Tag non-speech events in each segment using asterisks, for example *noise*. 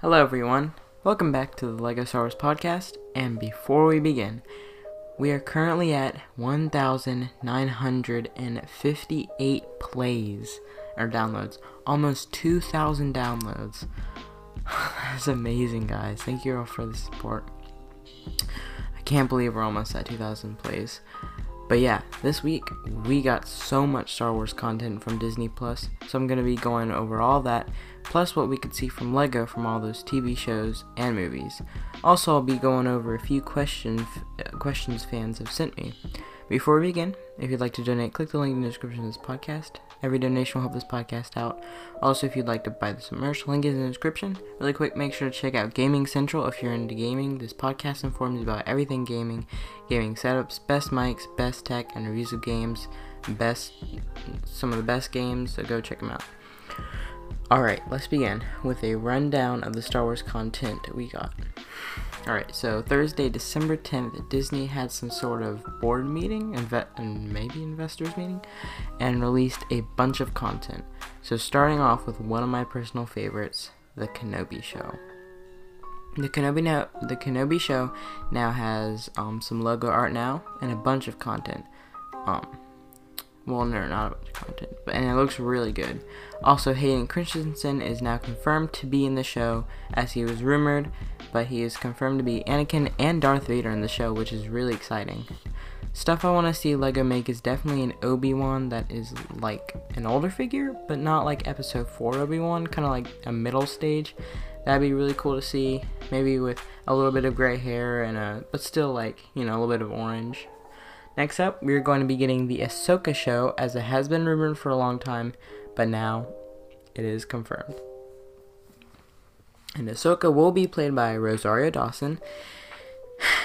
Hello, everyone. Welcome back to the Lego Star Wars podcast. And before we begin, we are currently at 1,958 plays or downloads, almost 2,000 downloads. *laughs* That's amazing, guys. Thank you all for the support. I can't believe we're almost at 2,000 plays. But yeah, this week we got so much Star Wars content from Disney Plus, so I'm going to be going over all that, plus what we could see from LEGO from all those TV shows and movies. Also, I'll be going over a few question, uh, questions fans have sent me. Before we begin, if you'd like to donate, click the link in the description of this podcast. Every donation will help this podcast out. Also, if you'd like to buy this merch, link is in the description. Really quick, make sure to check out Gaming Central if you're into gaming. This podcast informs you about everything gaming, gaming setups, best mics, best tech, and reviews of games, best some of the best games. So go check them out. Alright, let's begin with a rundown of the Star Wars content we got. Alright, so Thursday, December 10th, Disney had some sort of board meeting, inve- and maybe investors meeting, and released a bunch of content. So, starting off with one of my personal favorites, The Kenobi Show. The Kenobi, no- the Kenobi Show now has um, some logo art now and a bunch of content. Um, well, no, not a bunch of content, but and it looks really good. Also, Hayden Christensen is now confirmed to be in the show, as he was rumored, but he is confirmed to be Anakin and Darth Vader in the show, which is really exciting. Stuff I want to see LEGO make is definitely an Obi Wan that is like an older figure, but not like Episode 4 Obi Wan, kind of like a middle stage. That'd be really cool to see, maybe with a little bit of gray hair and a, but still like you know a little bit of orange. Next up, we're going to be getting the Ahsoka show, as it has been rumored for a long time, but now it is confirmed. And Ahsoka will be played by Rosario Dawson,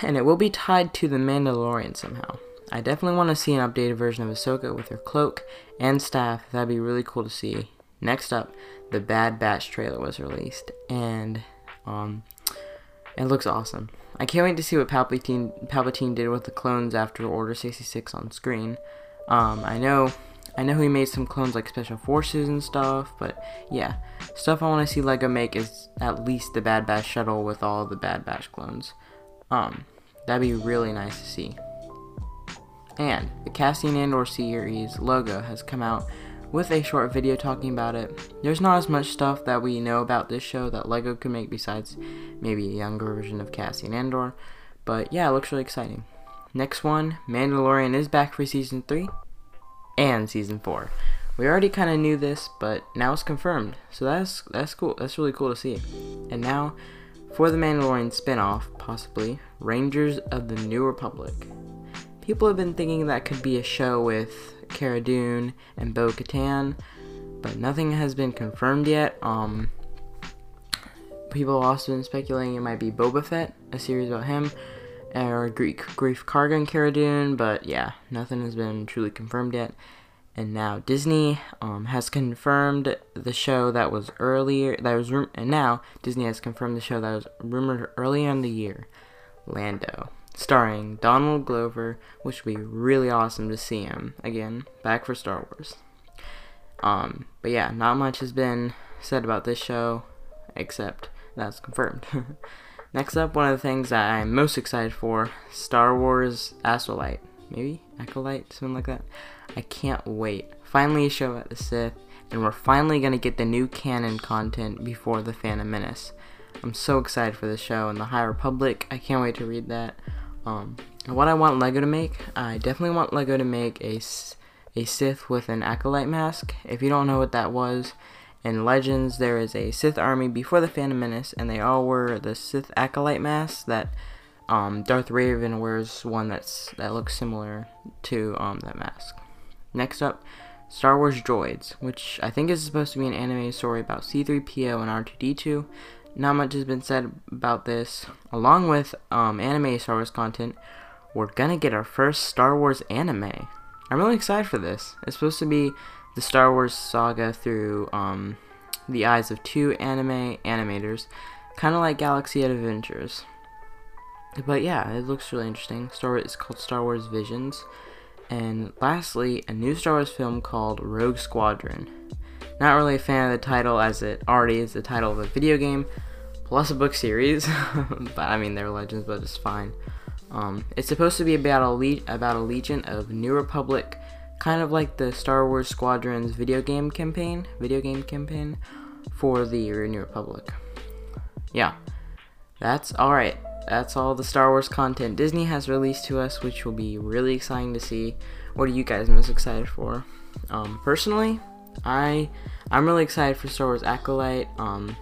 and it will be tied to The Mandalorian somehow. I definitely want to see an updated version of Ahsoka with her cloak and staff. That'd be really cool to see. Next up, the Bad Batch trailer was released, and um, it looks awesome. I can't wait to see what Palpatine Palpatine did with the clones after Order 66 on screen. Um, I know, I know he made some clones like Special Forces and stuff, but yeah, stuff I want to see Lego make is at least the Bad Batch shuttle with all the Bad Batch clones. Um, that'd be really nice to see. And the Cassian Andor series logo has come out with a short video talking about it. There's not as much stuff that we know about this show that LEGO could make besides maybe a younger version of Cassian Andor, but yeah, it looks really exciting. Next one, Mandalorian is back for season 3 and season 4. We already kind of knew this, but now it's confirmed. So that's that's cool. That's really cool to see. And now for the Mandalorian spin-off, possibly Rangers of the New Republic. People have been thinking that could be a show with Cara Dune and Bo Katan, but nothing has been confirmed yet. Um, people have also been speculating it might be Boba Fett, a series about him, or Greek Greef Karga and Cara Dune, but yeah, nothing has been truly confirmed yet. And now Disney um, has confirmed the show that was earlier that was and now Disney has confirmed the show that was rumored earlier in the year, Lando starring Donald Glover, which would be really awesome to see him again back for Star Wars. Um, but yeah, not much has been said about this show, except that's confirmed. *laughs* Next up, one of the things that I'm most excited for: Star Wars Acolyte, maybe Acolyte, something like that. I can't wait. Finally, a show at the Sith, and we're finally gonna get the new canon content before the Phantom Menace. I'm so excited for this show and the High Republic. I can't wait to read that. Um, what I want Lego to make, I definitely want Lego to make a, a Sith with an Acolyte mask. If you don't know what that was, in Legends there is a Sith army before the Phantom Menace, and they all wear the Sith Acolyte mask that um, Darth Revan wears one that's that looks similar to um, that mask. Next up, Star Wars Droids, which I think is supposed to be an anime story about C3PO and R2D2. Not much has been said about this. Along with um, anime Star Wars content, we're gonna get our first Star Wars anime. I'm really excited for this. It's supposed to be the Star Wars saga through um, the eyes of two anime animators, kind of like Galaxy Adventures. But yeah, it looks really interesting. Star it's called Star Wars Visions. And lastly, a new Star Wars film called Rogue Squadron. Not really a fan of the title as it already is the title of a video game. plus a book series. *laughs* but I mean, they're legends, but it's fine. Um, it's supposed to be about a le- about a legion of New Republic, kind of like the Star Wars Squadrons video game campaign, video game campaign for the New Republic. Yeah, that's all right. That's all the Star Wars content Disney has released to us, which will be really exciting to see. What are you guys most excited for? Um, personally, I I'm really excited for Star Wars Acolyte, um,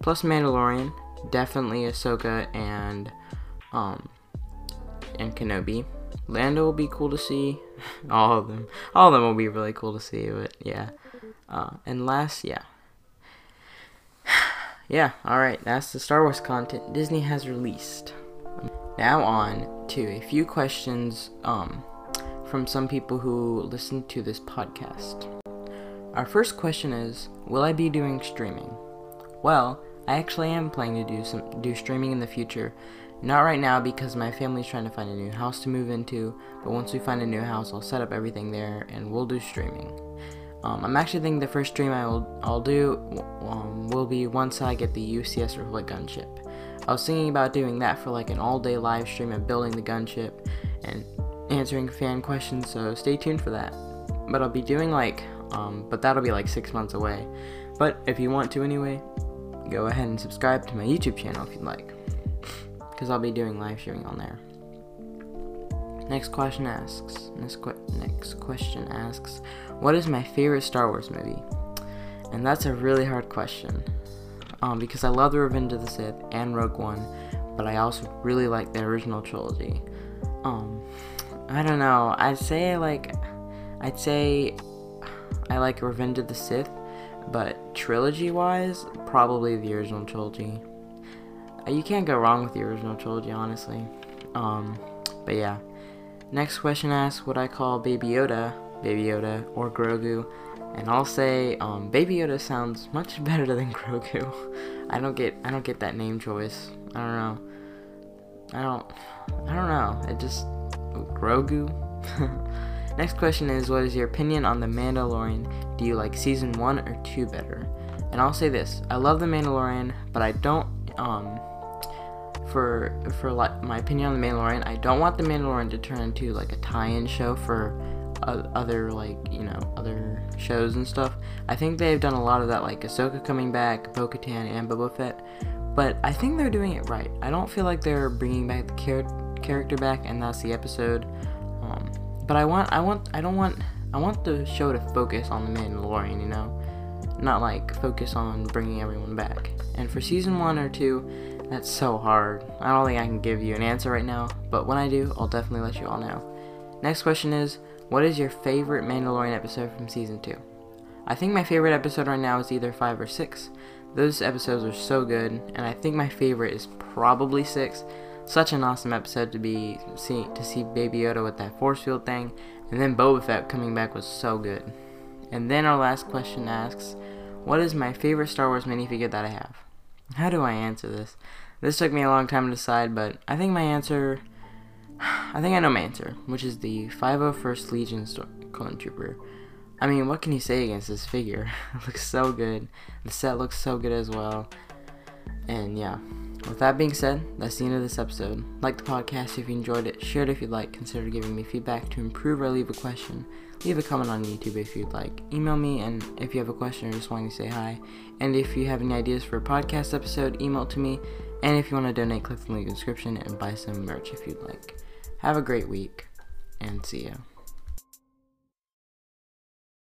plus Mandalorian, definitely Ahsoka and um, and Kenobi. Lando will be cool to see. *laughs* all of them, all of them will be really cool to see. But yeah, uh, and last, yeah, *sighs* yeah. All right, that's the Star Wars content Disney has released. Now on to a few questions um, from some people who listen to this podcast. Our first question is, will I be doing streaming? Well, I actually am planning to do some do streaming in the future. Not right now because my family's trying to find a new house to move into, but once we find a new house, I'll set up everything there and we'll do streaming. Um, I'm actually thinking the first stream I will I'll do um, will be once I get the UCS Republic gunship. I was thinking about doing that for like an all-day live stream of building the gunship and answering fan questions, so stay tuned for that. But I'll be doing like um, but that'll be like six months away. But if you want to anyway, go ahead and subscribe to my YouTube channel if you'd like, because I'll be doing live streaming on there. Next question asks. Next, que- next question asks, what is my favorite Star Wars movie? And that's a really hard question, um, because I love the Revenge of the Sith and Rogue One, but I also really like the original trilogy. Um, I don't know. I'd say like, I'd say I like Revenge of the Sith, but trilogy wise, probably the original trilogy. Uh, you can't go wrong with the original trilogy, honestly. Um, but yeah. Next question asks what I call Baby Yoda, Baby Yoda, or Grogu, and I'll say um, Baby Yoda sounds much *laughs* better than Grogu. I don't get I don't get that name choice. I don't know. I don't I don't know. It just Grogu. *laughs* Next question is What is your opinion on The Mandalorian? Do you like season 1 or 2 better? And I'll say this I love The Mandalorian, but I don't, um, for for like my opinion on the Mandalorian, I don't want the Mandalorian to turn into like a tie-in show for uh, other like you know other shows and stuff. I think they've done a lot of that, like Ahsoka coming back, Bo-Katan, and Boba Fett. But I think they're doing it right. I don't feel like they're bringing back the char- character back, and that's the episode. But I want, I want, I don't want, I want the show to focus on the Mandalorian, you know, not like focus on bringing everyone back. And for season one or two, that's so hard. I don't think I can give you an answer right now, but when I do, I'll definitely let you all know. Next question is, what is your favorite Mandalorian episode from season two? I think my favorite episode right now is either five or six. Those episodes are so good, and I think my favorite is probably six such an awesome episode to be see to see Baby Yoda with that force field thing, and then Boba Fett coming back was so good. And then our last question asks, "What is my favorite Star Wars minifigure that I have?" How do I answer this? This took me a long time to decide, but I think my answer, *sighs* I think I know my answer, which is the 501st Legion Clone Trooper. I mean, what can you say against this figure? *laughs* it looks so good. The set looks so good as well. And yeah. With that being said, that's the end of this episode. Like the podcast if you enjoyed it, share it if you'd like, consider giving me feedback to improve or leave a question. Leave a comment on YouTube if you'd like. Email me and if you have a question or just want to say hi. And if you have any ideas for a podcast episode, email to me. And if you want to donate, click the link in the description and buy some merch if you'd like. Have a great week and see ya.